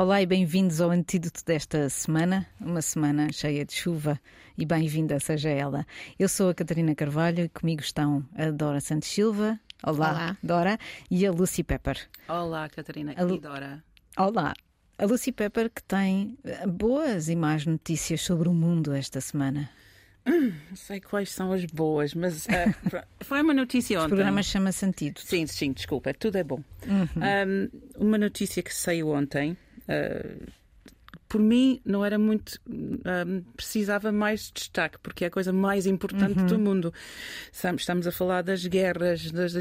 Olá e bem-vindos ao antídoto desta semana, uma semana cheia de chuva e bem-vinda seja ela. Eu sou a Catarina Carvalho e comigo estão a Dora Santos Silva. Olá, Olá. Dora, e a Lucy Pepper. Olá, Catarina Alô. e Dora. Olá. A Lucy Pepper que tem eh, boas e más notícias sobre o mundo esta semana. Não sei quais são as boas, mas pro- foi uma notícia O ontem. programa chama-se Antídoto. Sim, sim, desculpa, tudo é bom. Uhum. Um, uma notícia que saiu ontem, ah, por mim, não era muito. um, precisava mais de destaque, porque é a coisa mais importante Uhum. do mundo. Estamos a falar das guerras, das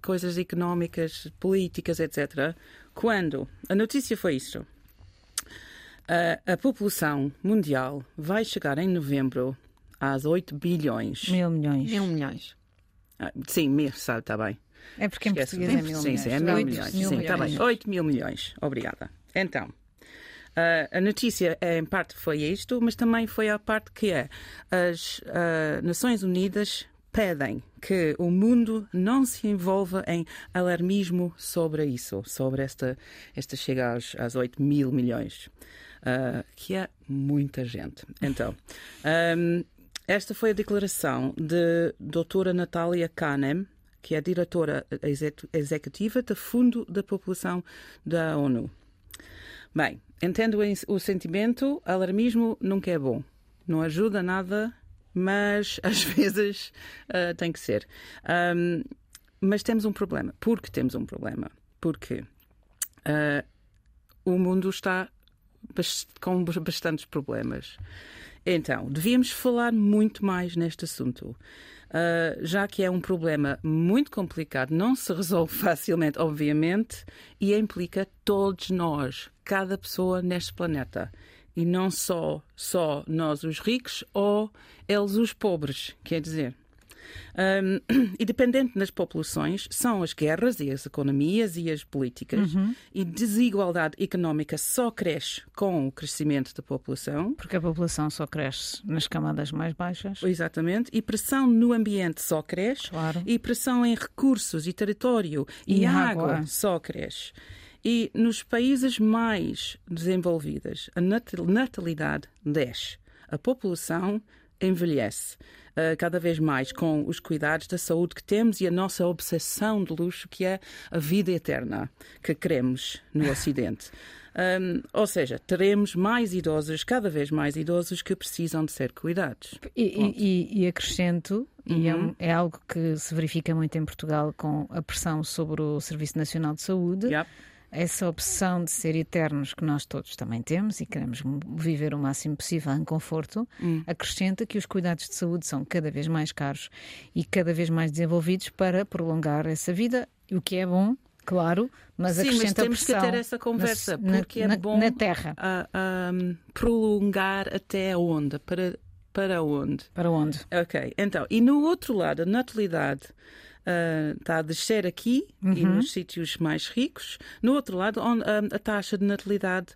coisas económicas, políticas, etc. Quando a notícia foi isto. Ah, a população mundial vai chegar em novembro às 8 bilhões. Mil milhões. Mil milhões. Ah, sim, mil, sabe, está bem. É porque em Esquece. português é mil sim, milhões. sim, é mil Oito milhões. mil sim, está milhões. bem. 8 mil milhões. Obrigada. Então, ah, a notícia eh, em parte foi isto, mas também foi a parte que é as ah, Nações Unidas pedem que o mundo não se envolva em alarmismo sobre isso, sobre esta, esta chega aos, aos 8 mil milhões, ah, que é muita gente. Então, ahm, esta foi a declaração de doutora Natália Kahnem, que é a diretora execu- executiva do Fundo da População da ONU. Bem, entendo o sentimento, alarmismo nunca é bom. Não ajuda nada, mas às vezes ah, tem que ser. Ahm, mas temos um problema. Por que temos um problema? Porque ah, o mundo está com bastantes problemas. Então, devíamos falar muito mais neste assunto, Ah, já que é um problema muito complicado, não se resolve facilmente, obviamente, e implica todos nós, cada pessoa neste planeta. E não só, só nós os ricos ou eles os pobres, quer dizer. Um, e dependente das populações são as guerras e as economias e as políticas. E desigualdade económica só cresce com o crescimento da população. Porque a população só cresce nas camadas mais baixas. Exatamente. E pressão no ambiente só cresce. Claro. E pressão em recursos e território e, E água. água. só cresce. E nos países mais desenvolvidos, a nat- natalidade desce. A população envelhece ah, cada vez mais com os cuidados da saúde que temos e a nossa obsessão de luxo, que é a vida eterna que queremos no Ocidente. Ahm, ou seja, teremos mais idosos, cada vez mais idosos, que precisam de ser cuidados. E, e- e- acrescento, e é, Uhum. um- é algo que se verifica muito em Portugal com a pressão sobre o Serviço Nacional de Saúde, Yep. Essa opção de ser eternos que nós todos também temos e queremos viver o máximo possível em conforto, Hum. acrescenta que os cuidados de saúde são cada vez mais caros e cada vez mais desenvolvidos para prolongar essa vida, o que é bom, claro, mas Sim, mas acrescenta temos que ter essa conversa, na, porque é na- bom na terra. a- a, prolongar até onde? Para, para onde? Para onde? Ok, então, e no outro lado, a natalidade ah, está a descer aqui e Uhum. nos sítios mais ricos. No outro lado, onde, ah, a taxa de natalidade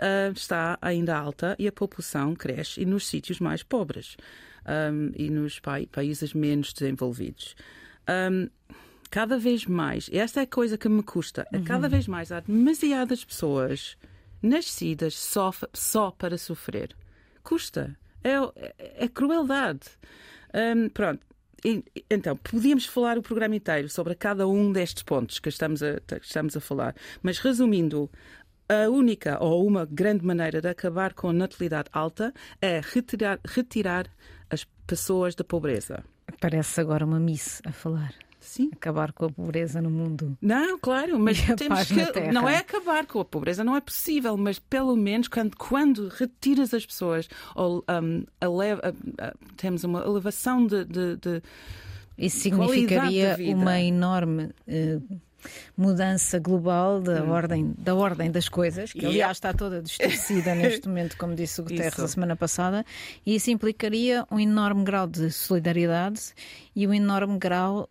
ah, está ainda alta e a população cresce e nos sítios mais pobres ahm, e nos pai- países menos desenvolvidos. Ahm, cada vez mais, e esta é a coisa que me custa, é cada vez mais há demasiadas pessoas nascidas só, só para sofrer. Custa. É, é, é crueldade. Hum, pronto. Então, podíamos falar o programa inteiro sobre cada um destes pontos que estamos a, que estamos a falar, mas resumindo, a única ou uma grande maneira de acabar com a natalidade alta é retirar, retirar as pessoas da pobreza. Parece agora uma miss a falar. Sim. Acabar com a pobreza no mundo. Não, claro, mas temos que. Não é acabar com a pobreza, não é possível, mas pelo menos quando, quando retiras as pessoas ou um, eleva- temos uma elevação de- de- de Isso significaria uma enorme eh, mudança global da, ordem, da ordem das coisas, que Hum. Aliás está toda distorcida neste momento, como disse o Guterres Isso. a semana passada, e isso implicaria um enorme grau de solidariedade e um enorme grau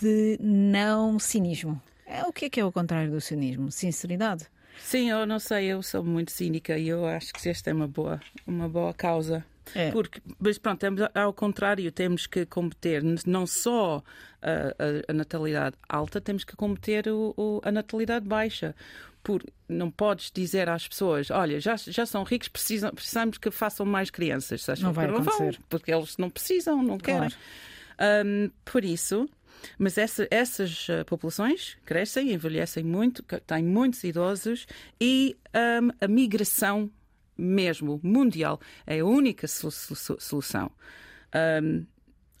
de não cinismo. É, o que é que é o contrário do cinismo? Sinceridade. Sim, eu não sei, eu sou muito cínica e eu acho que esta é uma boa, uma boa causa. É. Porque, mas pronto, temos, ao contrário, temos que combater não só a, a- natalidade alta, temos que combater o- o- a natalidade baixa. por, não podes dizer às pessoas: olha, já, já são ricos, precisam, precisamos que façam mais crianças. Não vai não acontecer. Vão, porque eles não precisam, não querem. Claro. Um, por isso, mas essa, essas uh, populações crescem, envelhecem muito, têm muitos idosos e um, a migração mesmo mundial é a única solução. Um,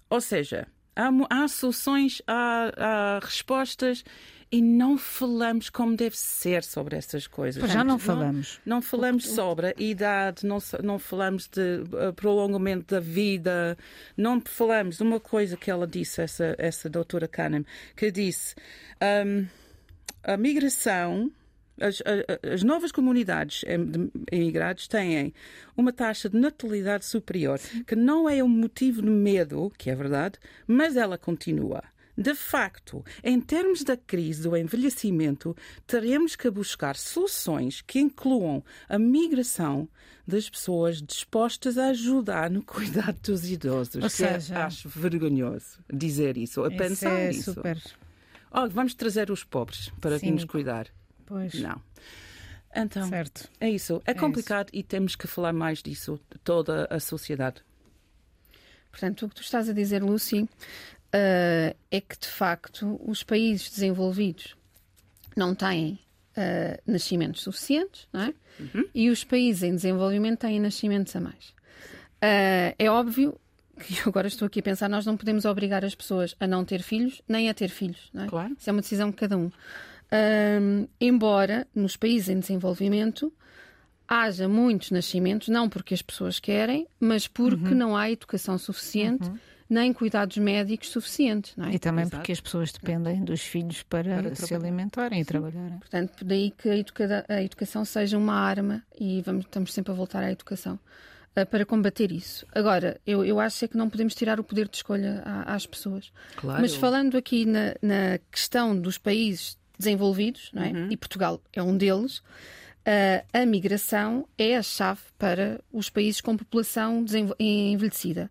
ou seja, há, há soluções, há, há, respostas e não falamos como deve ser sobre essas coisas. já não falamos. Não, não falamos sobre a idade, não, não falamos de uh, prolongamento da vida, não falamos de uma coisa que ela disse, essa, essa doutora Kahneman, que disse um, a migração as, as, novas comunidades imigradas têm uma taxa de natalidade superior, que não é um motivo de medo, que é verdade, mas ela continua. De facto, em termos da crise do envelhecimento, teremos que buscar soluções que incluam a migração das pessoas dispostas a ajudar no cuidado dos idosos. Ou é, seja, acho vergonhoso dizer isso, a pensar é nisso. Super... Oh, vamos trazer os pobres para Sim. nos cuidar. Pois. Não. Então, certo. é isso. É complicado é isso. e temos que falar mais disso, toda a sociedade. Portanto, o que tu estás a dizer, Lucy, uh, é que de facto os países desenvolvidos não têm uh, nascimentos suficientes, não é? Uhum. E os países em desenvolvimento têm nascimentos a mais. Uh, é óbvio que eu agora estou aqui a pensar, nós não podemos obrigar as pessoas a não ter filhos nem a ter filhos, não é? Claro. Isso é uma decisão de cada um. Um, embora nos países em desenvolvimento haja muitos nascimentos, não porque as pessoas querem, mas porque uhum. não há educação suficiente. Uhum. Nem cuidados médicos suficientes. Não é? E também Exato. porque as pessoas dependem dos filhos para, para se alimentarem e trabalharem. Portanto, daí que a, educa a, educação seja uma arma e vamos, estamos sempre a voltar à educação uh, para combater isso. Agora, eu, eu acho é que não podemos tirar o poder de escolha às pessoas. Claro. Mas falando aqui na, na questão dos países desenvolvidos, não é? Uhum. e Portugal é um deles, uh, a migração é a chave para os países com população envelhecida.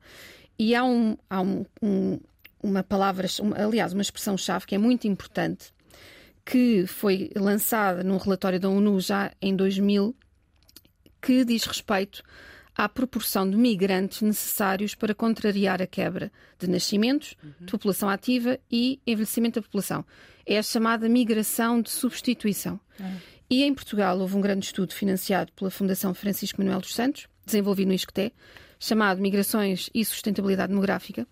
E há, um, há um, um, uma palavra, aliás, uma expressão-chave que é muito importante, que foi lançada num relatório da ONU já em 2000, que diz respeito à proporção de migrantes necessários para contrariar a quebra de nascimentos, uhum. de população ativa e envelhecimento da população. É a chamada migração de substituição. Uhum. E em Portugal houve um grande estudo financiado pela Fundação Francisco Manuel dos Santos, desenvolvido no ISCTE, chamado Migrações e Sustentabilidade Demográfica,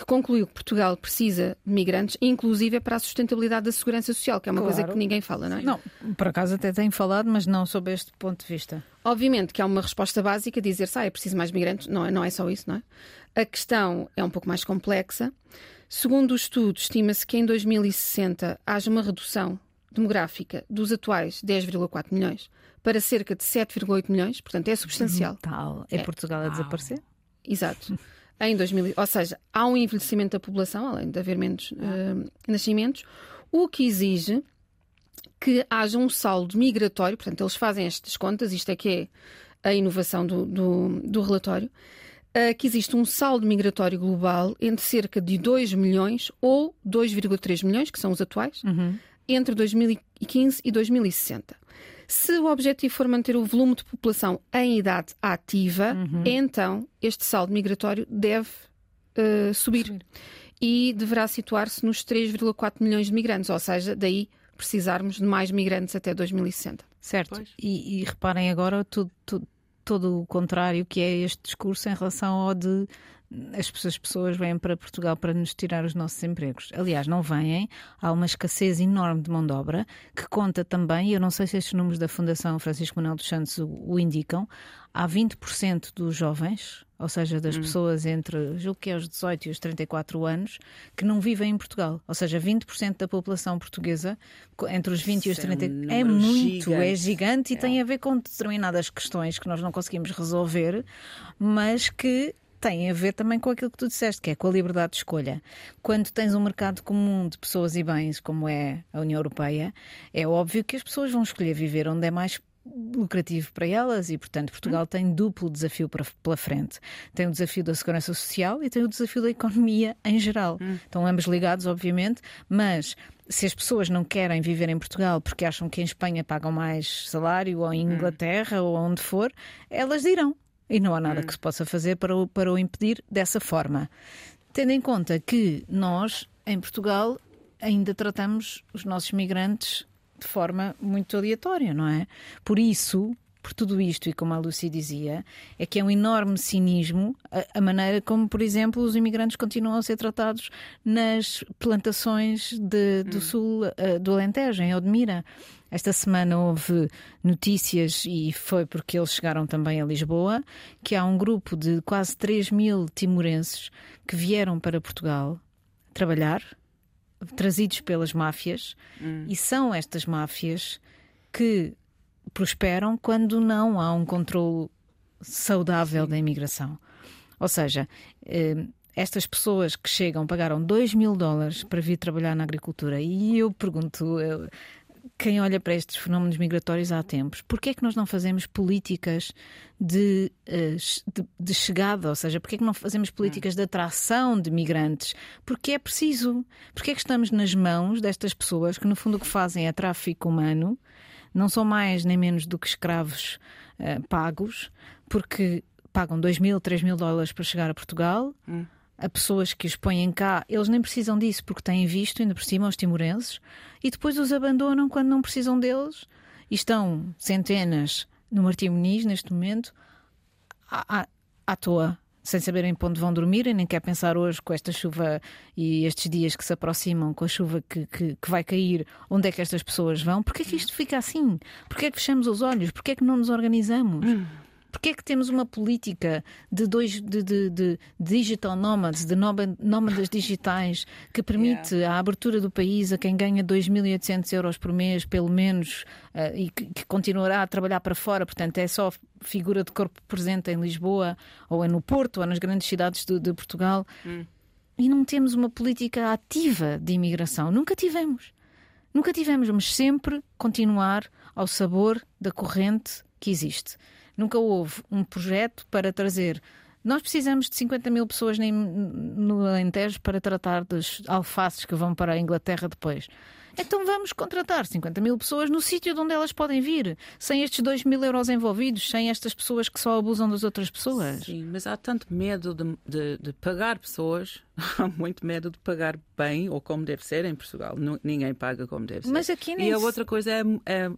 que concluiu que Portugal precisa de migrantes, inclusive é para a sustentabilidade da segurança social, que é uma claro. coisa que ninguém fala, não é? Não, por acaso até tem falado, mas não sob este ponto de vista. Obviamente que há uma resposta básica, dizer-se, ah, é preciso mais migrantes. Não, é, não é só isso, não é? A questão é um pouco mais complexa. Segundo o estudo, estima-se que em 2060 haja uma redução demográfica dos atuais 10,4 milhões para cerca de 7,8 milhões, portanto é substancial. Tal. É, é Portugal a desaparecer? Exato. em 2000, ou seja, há um envelhecimento da população, além de haver menos uh, nascimentos, o que exige que haja um saldo migratório, portanto, eles fazem estas contas, isto é que é a inovação do, do, do relatório, uh, que existe um saldo migratório global entre cerca de 2 milhões ou 2,3 milhões, que são os atuais, uhum. entre 2015 e 2060. Se o objetivo for manter o volume de população em idade ativa, uhum. então este saldo migratório deve uh, subir. subir. E deverá situar-se nos 3,4 milhões de migrantes, ou seja, daí precisarmos de mais migrantes até 2060. Certo. E, e, reparem agora tudo, tudo, todo o contrário que é este discurso em relação ao de as pessoas vêm para Portugal para nos tirar os nossos empregos. Aliás, não vêm. Há uma escassez enorme de mão de obra que conta também, eu não sei se estes números da Fundação Francisco Manuel dos Santos o, o indicam, há 20% dos jovens, ou seja, das hum. pessoas entre, julgo que é os 18 e os 34 anos, que não vivem em Portugal. Ou seja, 20% da população portuguesa, entre os 20 Isso e os 30, é, é muito, gigante. é gigante e é. tem a ver com determinadas questões que nós não conseguimos resolver, mas que tem a ver também com aquilo que tu disseste, que é com a liberdade de escolha. Quando tens um mercado comum de pessoas e bens, como é a União Europeia, é óbvio que as pessoas vão escolher viver onde é mais lucrativo para elas e, portanto, Portugal tem duplo desafio para, pela frente. Tem o desafio da segurança social e tem o desafio da economia em geral. Hum. Estão ambos ligados, obviamente, mas se as pessoas não querem viver em Portugal porque acham que em Espanha pagam mais salário ou em hum. Inglaterra hum. ou onde for, elas irão. E não há nada hum. que se possa fazer para o, para o impedir dessa forma. Tendo em conta que nós, em Portugal, ainda tratamos os nossos migrantes de forma muito aleatória, não é? Por isso, por tudo isto, e como a Lucy dizia, é que é um enorme cinismo a, a, maneira como, por exemplo, os imigrantes continuam a ser tratados nas plantações de, do hum. sul uh, do Alentejo, em Odmira. Esta semana houve notícias, e foi porque eles chegaram também a Lisboa, que há um grupo de quase 3 mil timorenses que vieram para Portugal trabalhar, trazidos pelas máfias, hum. e são estas máfias que prosperam quando não há um controle saudável Sim. da imigração. Ou seja, eh, estas pessoas que chegam pagaram 2 mil dólares para vir trabalhar na agricultura e eu pergunto quem olha para estes fenómenos migratórios há tempos, porquê é que nós não fazemos políticas de, eh, de, de chegada? Ou seja, porquê é que não fazemos políticas de atração de migrantes? Porque é preciso. Porquê é que estamos nas mãos destas pessoas que, no fundo, o que fazem é tráfico humano? Não são mais nem menos do que escravos uh, pagos, porque pagam 2 mil, 3 mil dólares para chegar a Portugal. Hum a pessoas que os põem cá, eles nem precisam disso porque têm visto, ainda por cima, os timorenses, e depois os abandonam quando não precisam deles. E estão centenas no Martim Muniz, neste momento, à, à, à toa, sem saberem para onde vão dormir e nem quer pensar hoje com esta chuva e estes dias que se aproximam, com a chuva que, que, que vai cair, onde é que estas pessoas vão? Porquê é que isto fica assim? Porquê é que fechamos os olhos? Porquê é que não nos organizamos? Porquê é que temos uma política de, dois, de, de, de digital nomads, de nómadas digitais, que permite yeah. a abertura do país a quem ganha 2.800 euros por mês, pelo menos, uh, e que, que, continuará a trabalhar para fora, portanto é só figura de corpo presente em Lisboa, ou é no Porto, ou nas grandes cidades de, de Portugal. Hum. E não temos uma política ativa de imigração. Nunca tivemos. Nunca tivemos, mas sempre continuar ao sabor da corrente que existe. Nunca houve um projeto para trazer. Nós precisamos de 50 mil pessoas no Alentejo para tratar dos alfaces que vão para a Inglaterra depois. Então vamos contratar 50 mil pessoas no sítio de onde elas podem vir, sem estes 2 mil euros envolvidos, sem estas pessoas que só abusam das outras pessoas. Sim, mas há tanto medo de, de, de pagar pessoas, há muito medo de pagar bem ou como deve ser em Portugal. ninguém paga como deve ser. Mas aqui nem E a outra coisa é, é,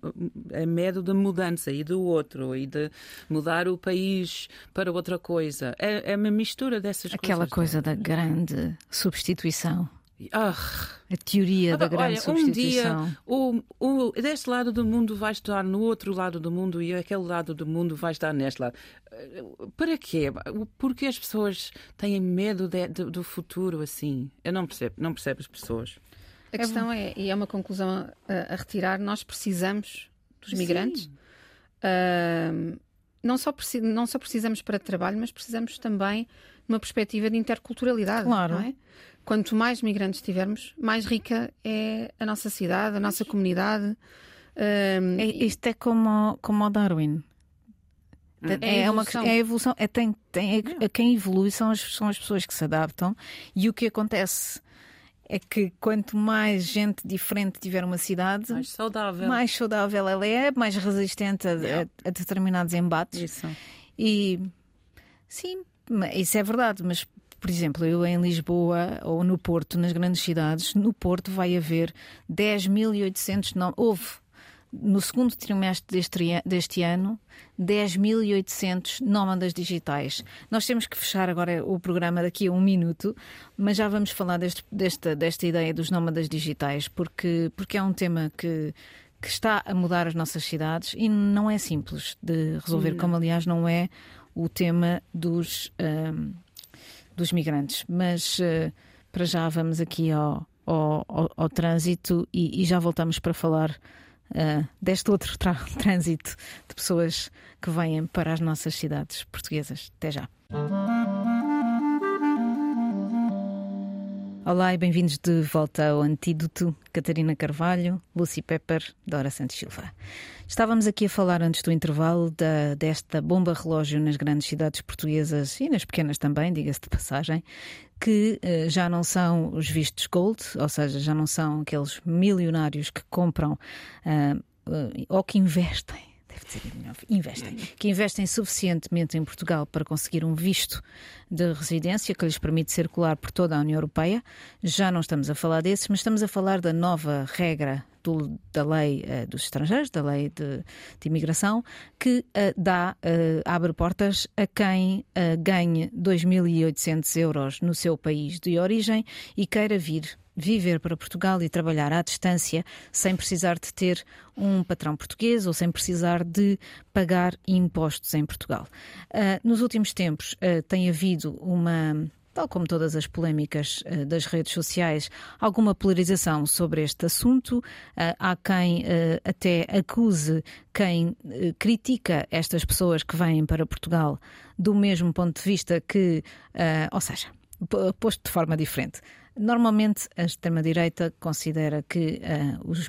é medo de mudança e do outro e de mudar o país para outra coisa. É, é uma mistura dessas Aquela coisas. Aquela coisa da grande substituição. Ah, a teoria da grande olha, substituição. Um dia, o, o, deste lado do mundo vai estar no outro lado do mundo e aquele lado do mundo vai estar neste lado. Para quê? Porque as pessoas têm medo de, de, do futuro assim? Eu não percebo, não percebo as pessoas. A questão é, e é uma conclusão a, a retirar, nós precisamos dos migrantes. Uh, não, só não só precisamos para trabalho, mas precisamos também numa perspectiva de interculturalidade. Claro. Não é? Quanto mais migrantes tivermos, mais rica é a nossa cidade, a nossa comunidade. Um, é, isto é como, como o Darwin. É, é, uma, é a evolução. É, tem, tem, é, quem evolui são as, são as pessoas que se adaptam e o que acontece é que quanto mais gente diferente tiver uma cidade, mais saudável, mais saudável ela é, mais resistente a, a, a determinados embates. Isso. E sim, isso é verdade, mas por exemplo, eu em Lisboa ou no Porto, nas grandes cidades, no Porto vai haver 10.800 nomes. Houve no segundo trimestre deste, deste ano 10.800 nómadas digitais. Nós temos que fechar agora o programa daqui a um minuto, mas já vamos falar deste, desta, desta ideia dos nómadas digitais, porque, porque é um tema que, que está a mudar as nossas cidades e não é simples de resolver, não. como aliás não é o tema dos. Um, dos migrantes. Mas uh, para já vamos aqui ao, ao, ao, ao trânsito e, e, já voltamos para falar uh, deste outro trânsito de pessoas que vêm para as nossas cidades portuguesas. Até já. Olá e bem-vindos de volta ao Antídoto. Catarina Carvalho, Lucy Pepper, Dora Santos Silva. Estávamos aqui a falar antes do intervalo da, desta bomba relógio nas grandes cidades portuguesas e nas pequenas também, diga-se de passagem, que uh, já não são os vistos gold, ou seja, já não são aqueles milionários que compram uh, uh, ou que investem melhor, investem, que investem suficientemente em Portugal para conseguir um visto de residência que lhes permite circular por toda a União Europeia. Já não estamos a falar desses, mas estamos a falar da nova regra do, da lei uh, dos estrangeiros, da lei de, de imigração, que uh, dá, uh, abre portas a quem ganhe 2.800 euros no seu país de origem e queira vir viver para Portugal e trabalhar à distância sem precisar de ter um patrão português ou sem precisar de pagar impostos em Portugal. Uh, nos últimos tempos uh, tem havido uma tal como todas as polémicas uh, das redes sociais, alguma polarização sobre este assunto. Há quem até acuse quem critica estas pessoas que vêm para Portugal do mesmo ponto de vista que, ou seja, posto de forma diferente. Normalmente, a extrema-direita considera que uh, os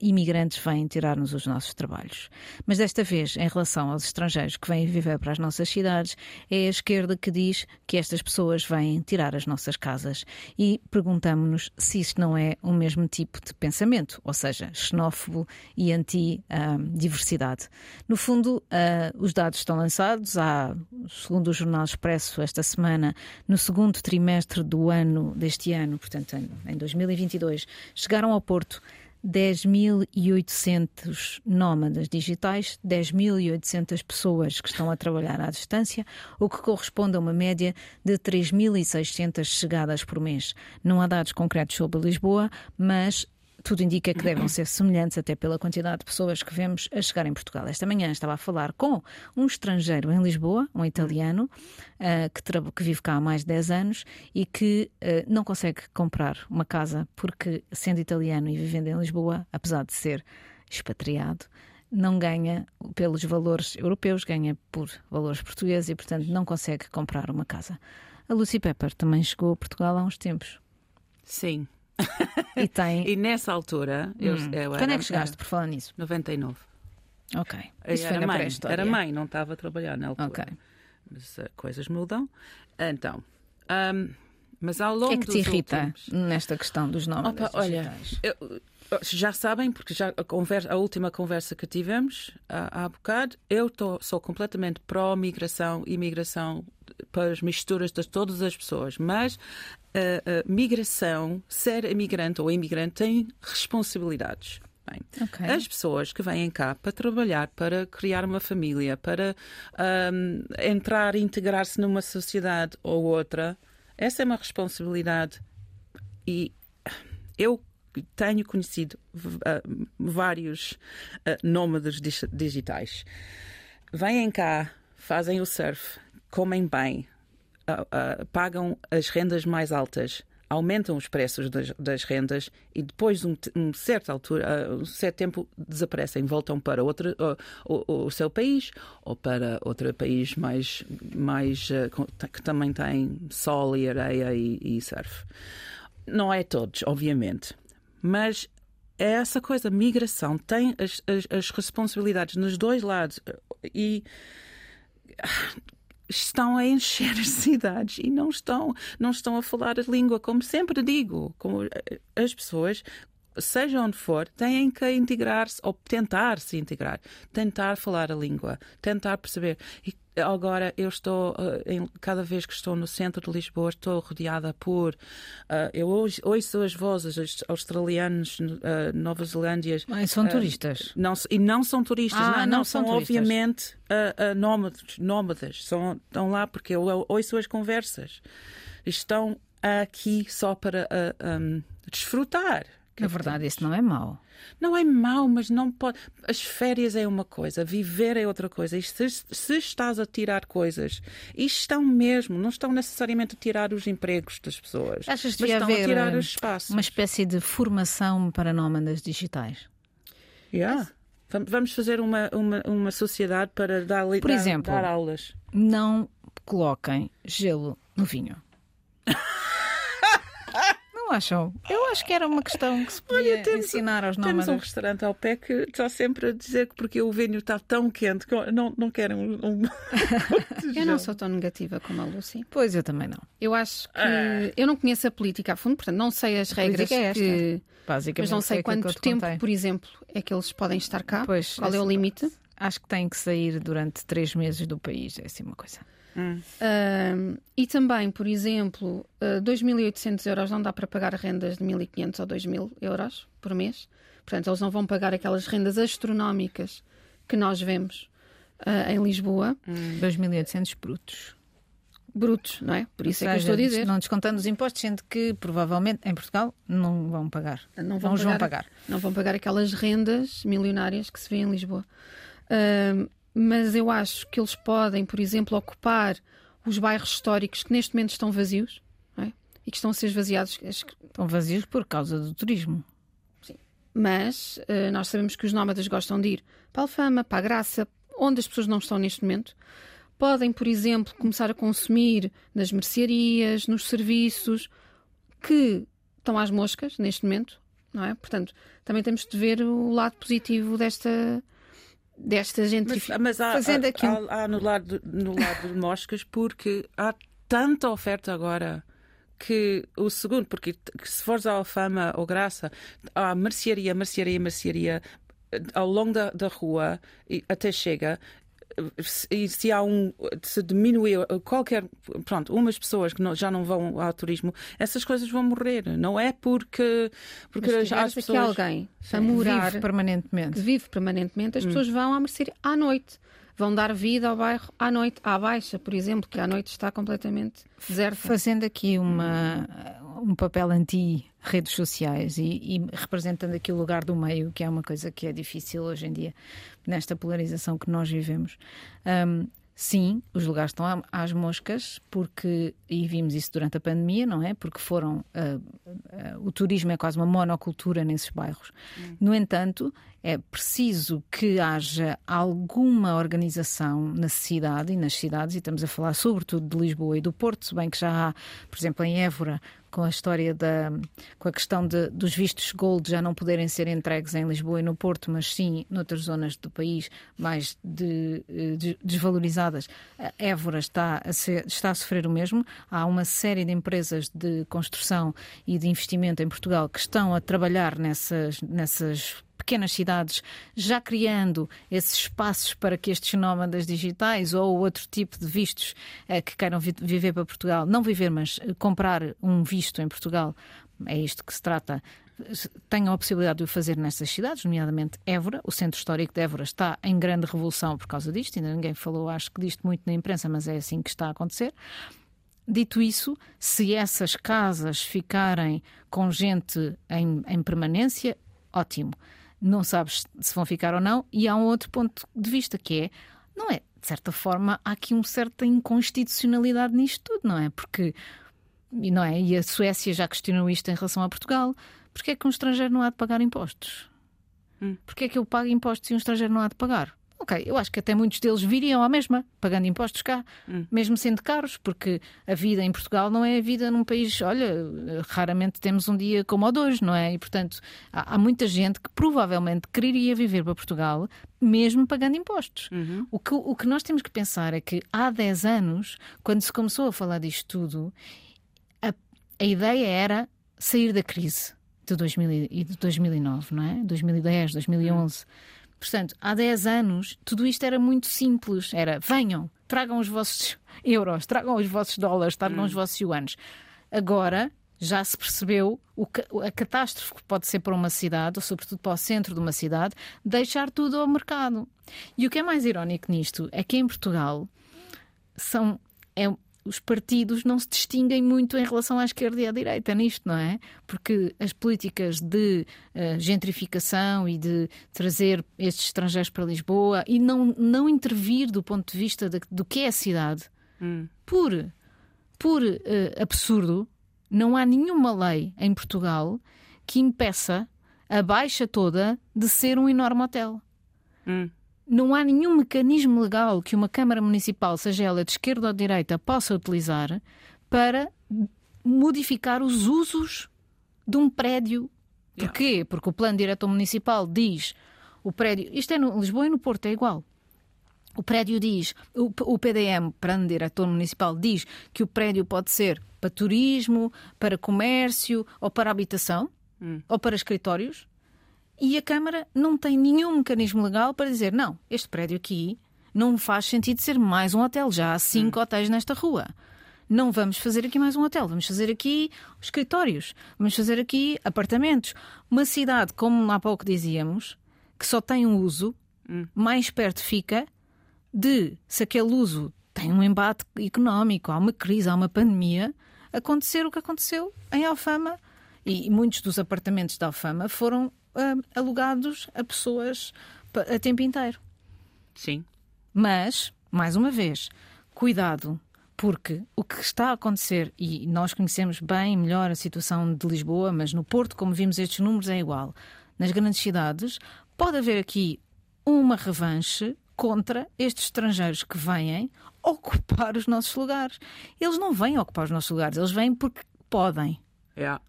imigrantes vêm tirar-nos os nossos trabalhos. Mas desta vez, em relação aos estrangeiros que vêm viver para as nossas cidades, é a esquerda que diz que estas pessoas vêm tirar as nossas casas. E perguntamos-nos se isto não é o mesmo tipo de pensamento, ou seja, xenófobo e anti-diversidade. No fundo, uh, os dados estão lançados. Há, segundo o Jornal Expresso, esta semana, no segundo trimestre do ano deste ano, ano, portanto em 2022, chegaram ao Porto 10.800 nómadas digitais, 10.800 pessoas que estão a trabalhar à distância, o que corresponde a uma média de 3.600 chegadas por mês. Não há dados concretos sobre Lisboa, mas tudo indica que devem ser semelhantes, até pela quantidade de pessoas que vemos a chegar em Portugal. Esta manhã estava a falar com um estrangeiro em Lisboa, um italiano, uh, que, que, vive cá há mais de 10 anos e que uh, não consegue comprar uma casa porque, sendo italiano e vivendo em Lisboa, apesar de ser expatriado, não ganha pelos valores europeus, ganha por valores portugueses e, portanto, não consegue comprar uma casa. A Lucy Pepper também chegou a Portugal há uns tempos. Sim, e tem. e nessa altura. Eu, hum. eu Quando é que chegaste, por falar nisso? 99. Ok. Isso era, mãe, era mãe, não estava a trabalhar na altura. Ok. Mas uh, coisas mudam. Então. Um, mas ao longo O que é que te irrita últimos... nesta questão dos nomes? Opa, olha, eu, já sabem, porque já a, conversa, a última conversa que tivemos há, há bocado, eu tô, sou completamente pró-migração e migração para as misturas de todas as pessoas, mas a, a migração, ser imigrante ou imigrante, tem responsabilidades. Okay. As pessoas que vêm cá para trabalhar, para criar uma família, para um, entrar e integrar-se numa sociedade ou outra, essa é uma responsabilidade. E eu tenho conhecido uh, vários uh, nómadas digitais. Vêm cá, fazem o surf, comem bem, uh, pagam as rendas mais altas, aumentam os preços das, das rendas e depois de um, um certa altura, um certo tempo desaparecem, voltam para outro, o, o, seu país ou para outro país mais, mais que também tem sol e areia e, e surf. Não é todos, obviamente, mas é essa coisa, migração tem as, as, as responsabilidades nos dois lados e estão a encher as cidades e não estão, não estão a falar a língua, como sempre digo, como eh, as pessoas seja onde for, têm que integrar-se ou tentar se integrar, tentar falar a língua, tentar perceber. E agora eu estou, uh, cada vez que estou no centro de Lisboa, estou rodeada por. Uh, eu ouço, ouço as vozes australianos, uh, Nova Zelândia. Ah, são turistas. Não, e não são turistas, ah, não, não, são, são obviamente nómadas, nómadas. São, estão lá porque eu ouço as conversas. Estão aqui só para um, desfrutar na verdade, isso não é mau. Não é mau, mas não pode. As férias é uma coisa, viver é outra coisa. E se, se estás a tirar coisas, e estão mesmo, não estão necessariamente a tirar os empregos das pessoas, Achas mas estão a tirar eh, os espaços. Uma espécie de formação para nómadas digitais. Yeah. Vamos fazer uma, uma, uma sociedade para dar, Por dar, exemplo, dar aulas. Não coloquem gelo no vinho. Não acham? Eu acho que era uma questão que se podia Olha, temos- ensinar aos Temos um nómadas. restaurante ao pé que está sempre a dizer que porque o vinho está tão quente que não, não querem um. um... Eu não sou tão negativa como a Lucy. Pois eu também não. Eu acho que. Ah. Eu não conheço a política a fundo, portanto, não sei as regras política é esta. que. Basicamente, Mas não sei que quanto te tempo, contei. por exemplo, é que eles podem estar cá. Pois, Qual é o limite? Acho que tem que sair durante três meses do país. É assim uma coisa. Ahm, e também, por exemplo, ah, 2.800 euros não dá para pagar rendas de 1.500 ou 2.000 euros por mês. Portanto, eles não vão pagar aquelas rendas astronómicas que nós vemos ah, em Lisboa, 2.800 brutos. brutos, não é? Por isso Ou é que eu seja, estou a dizer. Não descontando os impostos, sendo que provavelmente em Portugal não vão pagar. Não vão, Não os vão pagar, pagar. Não vão pagar aquelas rendas milionárias que se vê em Lisboa. Ahm, mas eu acho que eles podem, por exemplo, ocupar os bairros históricos que neste momento estão vazios é? e que estão a ser esvaziados. Estão vazios por causa do turismo. Mas eh, nós sabemos que os nómadas gostam de ir para a Alfama, para a Graça, onde as pessoas não estão neste momento. Podem, por exemplo, começar a consumir nas mercearias, nos serviços que estão às moscas neste momento, não é? Portanto, também temos de ver o lado positivo desta, desta Mas, gentrificação. mas há, Fazendo há- aqui um- há- há no lado, no lado de moscas porque há tanta oferta agora que o segundo, porque se fores à Alfama ou Graça, há mercearia, mercearia, mercearia eh, ao longo da, da rua e até chega. Se- E se há um, se diminuir qualquer, pronto, umas pessoas que não- já não vão ao turismo, essas coisas vão morrer. Não é porque, porque Mas já as pessoas. aqui alguém a morar, Vive permanentemente. que vive permanentemente, as Hum. pessoas vão à mercearia à noite. Vão dar vida ao bairro à noite, à baixa, por exemplo, que à noite está completamente deserta. Fazendo aqui uma, um papel anti-redes sociais e, e representando aqui o lugar do meio, que é uma coisa que é difícil hoje em dia, nesta polarização que nós vivemos. Hum, sim, os lugares estão às moscas, porque, e vimos isso durante a pandemia, não é? Porque foram. ah, ah, o turismo é quase uma monocultura nesses bairros. No entanto, é preciso que haja alguma organização na cidade e nas cidades, e estamos a falar sobretudo de Lisboa e do Porto, se bem que já há, por exemplo, em Évora, com a história da com a questão de, dos vistos gold já não poderem ser entregues em Lisboa e no Porto, mas sim noutras zonas do país mais de, eh, de- desvalorizadas. A Évora está a, ser- está a sofrer o mesmo. Há uma série de empresas de construção e de investimento em Portugal que estão a trabalhar nessas, nessas pequenas cidades, já criando esses espaços para que estes nómadas digitais ou outro tipo de vistos eh, que queiram vi- viver para Portugal, não viver, mas eh, comprar um visto em Portugal, é isto que se trata, tenham a possibilidade de o fazer nessas cidades, nomeadamente Évora. O centro histórico de Évora está em grande revolução por causa disto, ainda ninguém falou, acho que disto muito na imprensa, mas é assim que está a acontecer. Dito isso, se essas casas ficarem com gente em, em permanência, ótimo. Não sabes se vão ficar ou não. E há um outro ponto de vista que é, não é? De certa forma, há aqui uma certa inconstitucionalidade nisto tudo, não é? Porque, e não é? E a Suécia já questionou isto em relação a Portugal. Porquê é que um estrangeiro não há de pagar impostos? Porquê é que eu pago impostos e um estrangeiro não há de pagar? Ok, eu acho que até muitos deles viriam à mesma, pagando impostos cá, mesmo sendo caros, porque a vida em Portugal não é a vida num país, olha, raramente temos um dia como o de hoje, não é? E portanto, há, há muita gente que provavelmente quereria viver para Portugal, mesmo pagando impostos. O, que, o que nós temos que pensar é que há 10 anos, quando se começou a falar disto tudo, a, a ideia era sair da crise de, 2000 e de 2009, não é? 2010, 2011. Portanto, há 10 anos, tudo isto era muito simples. Era, venham, tragam os vossos euros, tragam os vossos dólares, tragam os vossos yuanes. Agora, já se percebeu a catástrofe que pode ser para uma cidade, ou sobretudo para o centro de uma cidade, deixar tudo ao mercado. E o que é mais irónico nisto é que em Portugal são é, os partidos não se distinguem muito em relação à esquerda e à direita nisto, não é? Porque as políticas de eh, gentrificação e de trazer estes estrangeiros para Lisboa e não, não intervir do ponto de vista de- do que é a cidade, por, por eh, absurdo, não há nenhuma lei em Portugal que impeça a baixa toda de ser um enorme hotel. Não há nenhum mecanismo legal que uma Câmara Municipal, seja ela de esquerda ou de direita, possa utilizar para modificar os usos de um prédio. Porquê? Porque o plano diretor municipal diz o prédio. Isto é no Lisboa e no Porto, é igual. O prédio diz, o, o PDM, plano diretor municipal, diz que o prédio pode ser para turismo, para comércio ou para habitação hum. ou para escritórios. E a Câmara não tem nenhum mecanismo legal para dizer não, este prédio aqui não faz sentido ser mais um hotel. Já há cinco hum. hotéis nesta rua. Não vamos fazer aqui mais um hotel, vamos fazer aqui escritórios, vamos fazer aqui apartamentos. Uma cidade, como há pouco dizíamos, que só tem um uso, hum. mais perto fica de, se aquele uso tem um embate económico, há uma crise, há uma pandemia, acontecer o que aconteceu em Alfama. E muitos dos apartamentos de Alfama foram uh, alugados a pessoas a tempo inteiro. Sim. Mas, mais uma vez, cuidado, porque o que está a acontecer, e nós conhecemos bem melhor a situação de Lisboa, mas no Porto, como vimos estes números, é igual. Nas grandes cidades, pode haver aqui uma revanche contra estes estrangeiros que vêm ocupar os nossos lugares. Eles não vêm ocupar os nossos lugares, eles vêm porque podem. Yeah.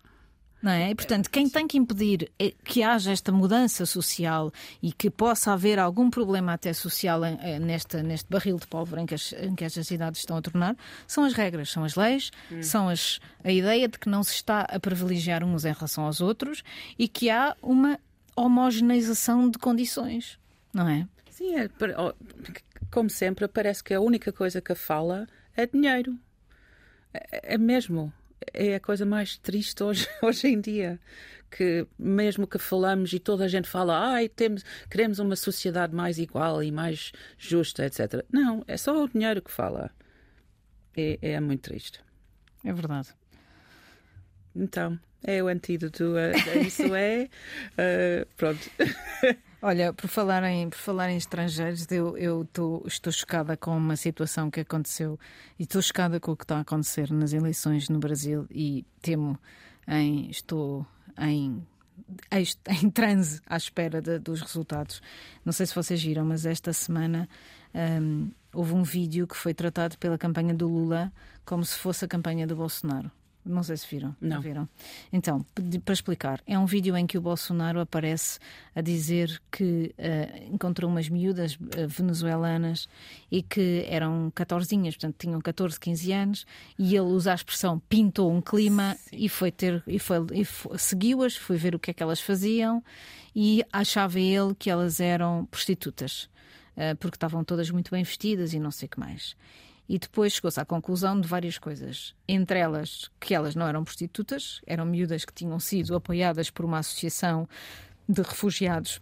Não é? E, portanto, quem tem que impedir é que haja esta mudança social e que possa haver algum problema até social eh, nesta, neste barril de pólvora em que, as, em que estas cidades estão a tornar são as regras, são as leis, hum. são as, a ideia de que não se está a privilegiar uns em relação aos outros e que há uma homogeneização de condições, não é? Sim, é, como sempre, parece que a única coisa que fala é dinheiro. É, é mesmo. É a coisa mais triste hoje, hoje em dia. Que mesmo que falamos e toda a gente fala, ai, temos, queremos uma sociedade mais igual e mais justa, etc. Não, é só o dinheiro que fala. É, é muito triste. É verdade. Então, é o antídoto. Isso é. Uh, pronto. Olha, por falar em, por falar em estrangeiros, eu, eu tô, estou chocada com uma situação que aconteceu e estou chocada com o que está a acontecer nas eleições no Brasil e temo em. Estou em em transe à espera de, dos resultados. Não sei se vocês viram, mas esta semana um, houve um vídeo que foi tratado pela campanha do Lula como se fosse a campanha do Bolsonaro. Não sei se viram. Não. viram? Então, para explicar, é um vídeo em que o Bolsonaro aparece a dizer que uh, encontrou umas miúdas uh, venezuelanas e que eram 14, portanto tinham 14, 15 anos, e ele usa a expressão pintou um clima Sim. e foi ter e foi, e foi seguiu-as, foi ver o que é que elas faziam e achava ele que elas eram prostitutas, uh, porque estavam todas muito bem vestidas e não sei o que mais e depois chegou-se à conclusão de várias coisas. Entre elas, que elas não eram prostitutas, eram miúdas que tinham sido apoiadas por uma associação de refugiados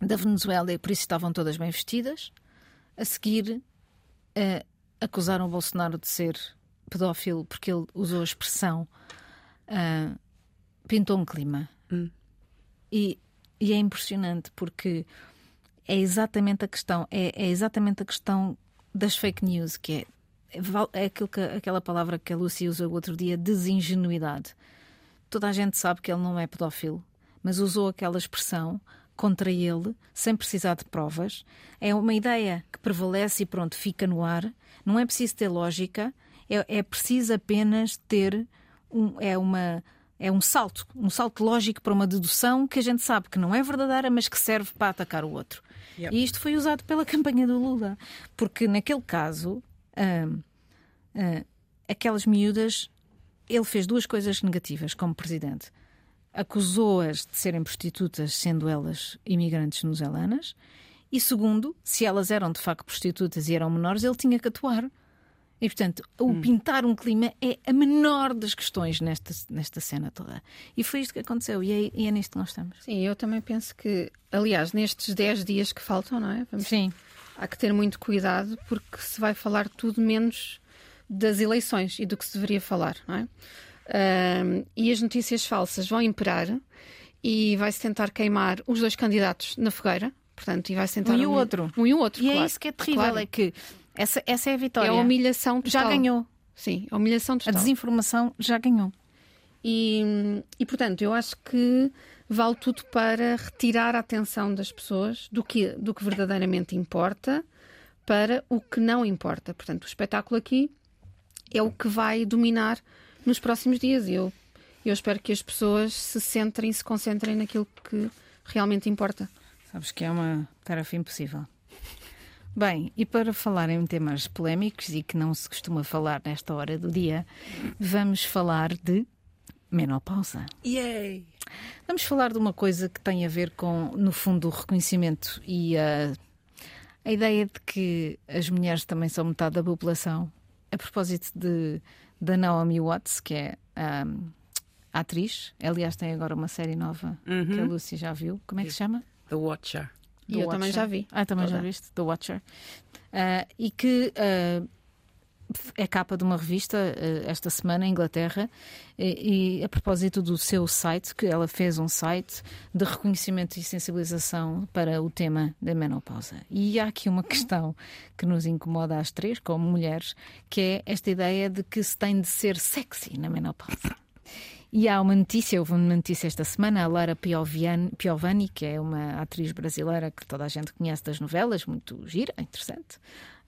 da Venezuela e por isso estavam todas bem vestidas. A seguir, uh, acusaram o Bolsonaro de ser pedófilo porque ele usou a expressão uh, pintou um clima. Hum. E, e, é impressionante porque é exatamente a questão, é, é exatamente a questão das fake news, que é, é aquilo que, aquela palavra que a Lucy usou outro dia, desingenuidade. Toda a gente sabe que ele não é pedófilo, mas usou aquela expressão contra ele, sem precisar de provas. É uma ideia que prevalece e pronto, fica no ar. Não é preciso ter lógica, é, é preciso apenas ter um, é uma é um salto, um salto lógico para uma dedução que a gente sabe que não é verdadeira, mas que serve para atacar o outro. Yep. E isto foi usado pela campanha do Lula, porque naquele caso, hum, hum, aquelas miúdas, ele fez duas coisas negativas como presidente. Acusou-as de serem prostitutas, sendo elas imigrantes venezuelanas, e segundo, se elas eram de facto prostitutas e eram menores, ele tinha que atuar. E, portanto, o hum. pintar um clima é a menor das questões nesta, nesta cena toda. E foi isto que aconteceu, e é, e é nisto que nós estamos. Sim, eu também penso que, aliás, nestes 10 dias que faltam, não é? Vamos, Sim. Há que ter muito cuidado, porque se vai falar tudo menos das eleições e do que se deveria falar, não é? Um, e as notícias falsas vão imperar e vai-se tentar queimar os dois candidatos na fogueira, portanto, e vai-se tentar. Um e o outro. Um e o outro. E é claro. é isso que é terrível, claro. é que essa, essa é a vitória. É a humilhação total. Já ganhou. Sim, a humilhação total. A desinformação já ganhou. E, e, portanto, eu acho que vale tudo para retirar a atenção das pessoas do que, do que verdadeiramente importa para o que não importa. Portanto, o espetáculo aqui é o que vai dominar nos próximos dias. Eu, Eu espero que as pessoas se centrem e se concentrem naquilo que realmente importa. Sabes que é uma tarefa impossível. Bem, e para falar em temas polémicos e que não se costuma falar nesta hora do dia, vamos falar de menopausa. Yay! Vamos falar de uma coisa que tem a ver com, no fundo, o reconhecimento e a, a ideia de que as mulheres também são metade da população. A propósito de, da Naomi Watts, que é um, a atriz, aliás, tem agora uma série nova que a Lucy já viu. Como é que se chama? The Watcher. E eu também já vi. Ah, também já Toda. viste? The Watcher. Ah, e que ah, é capa de uma revista ah, esta semana em Inglaterra. E, e a propósito do seu site, que ela fez um site de reconhecimento e sensibilização para o tema da menopausa. E há aqui uma questão que nos incomoda às três, como mulheres, que é esta ideia de que se tem de ser sexy na menopausa. E há uma notícia, houve uma notícia esta semana, a Lara Piovani, que é uma atriz brasileira que toda a gente conhece das novelas, muito gira, interessante,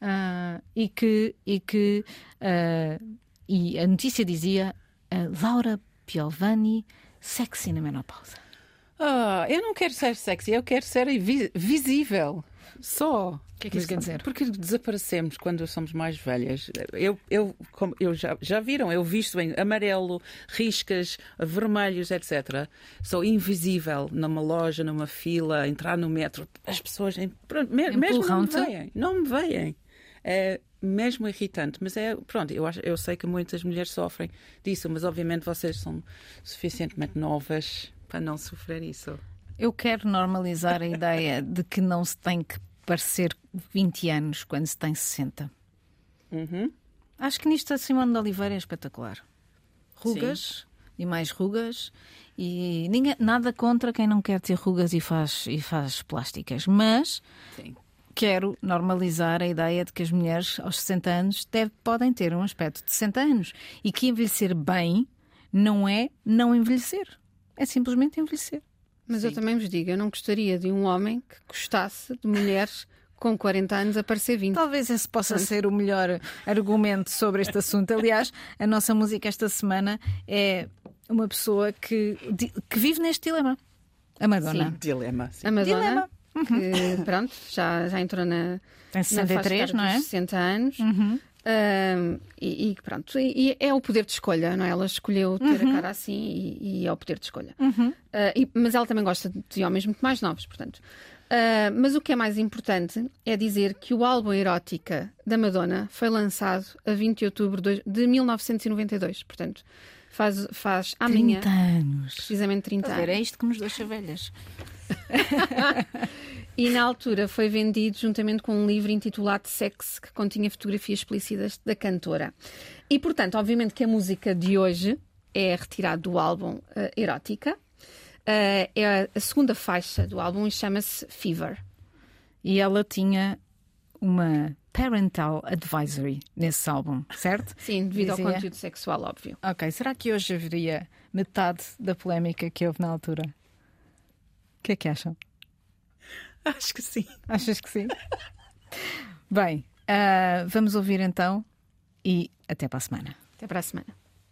ah, e que, e que ah, e a notícia dizia ah, Laura Piovani, sexy na menopausa. Ah, eu não quero ser sexy, eu quero ser vi- visível. Só. O que é que isso quer dizer? Porque desaparecemos quando somos mais velhas. Eu, eu, como, eu já, já viram, eu visto em amarelo, riscas, vermelhos, etc. Sou invisível numa loja, numa fila, entrar no metro. As pessoas em- me- mesmo não me veem. Não me veem. É mesmo irritante, mas é pronto. Eu, acho, eu sei que muitas mulheres sofrem disso, mas obviamente vocês são suficientemente novas para não sofrer isso. Eu quero normalizar a ideia de que não se tem que parecer 20 anos quando se tem 60. Uhum. Acho que nisto a Simone de Oliveira é espetacular. Rugas e mais rugas. E ninguém, nada contra quem não quer ter rugas e faz, e faz plásticas. Mas Sim. quero normalizar a ideia de que as mulheres aos 60 anos deve- podem ter um aspecto de 60 anos. E que envelhecer bem não é não envelhecer. É simplesmente envelhecer. Mas eu também vos digo, eu não gostaria de um homem que gostasse de mulheres com 40 anos a parecer 20. Talvez esse possa ser o melhor argumento sobre este assunto. Aliás, a nossa música esta semana é uma pessoa que, que vive neste dilema. A Madonna. Sim. Dilema. Sim. A Madonna, Dilema. que pronto, já, já entrou na, Tem na 63, faixa não é? dos 60 anos. E, e pronto, e, e é o poder de escolha, não é? Ela escolheu ter a cara assim e, e é o poder de escolha. Ah, e- mas ela também gosta de homens muito mais novos, portanto. Ah, mas o que é mais importante é dizer que o álbum Erótica da Madonna foi lançado a 20 de outubro de de 1992, portanto, faz, faz amanhã 30 anos. precisamente 30 Estás a ver? anos. É isto que nos deixa velhas. E na altura foi vendido juntamente com um livro intitulado Sex, que continha fotografias explícitas da cantora. E, portanto, obviamente que a música de hoje é retirada do álbum eh, Erótica. Eh, é a segunda faixa do álbum e chama-se Fever. E ela tinha uma parental advisory nesse álbum, certo? Sim, devido ao Dizia- conteúdo sexual, óbvio. Ok, será que hoje haveria metade da polémica que houve na altura? O que é que acham? Acho que sim. Achas que sim? Bem, ah, vamos ouvir então e até para a semana. Até para a semana.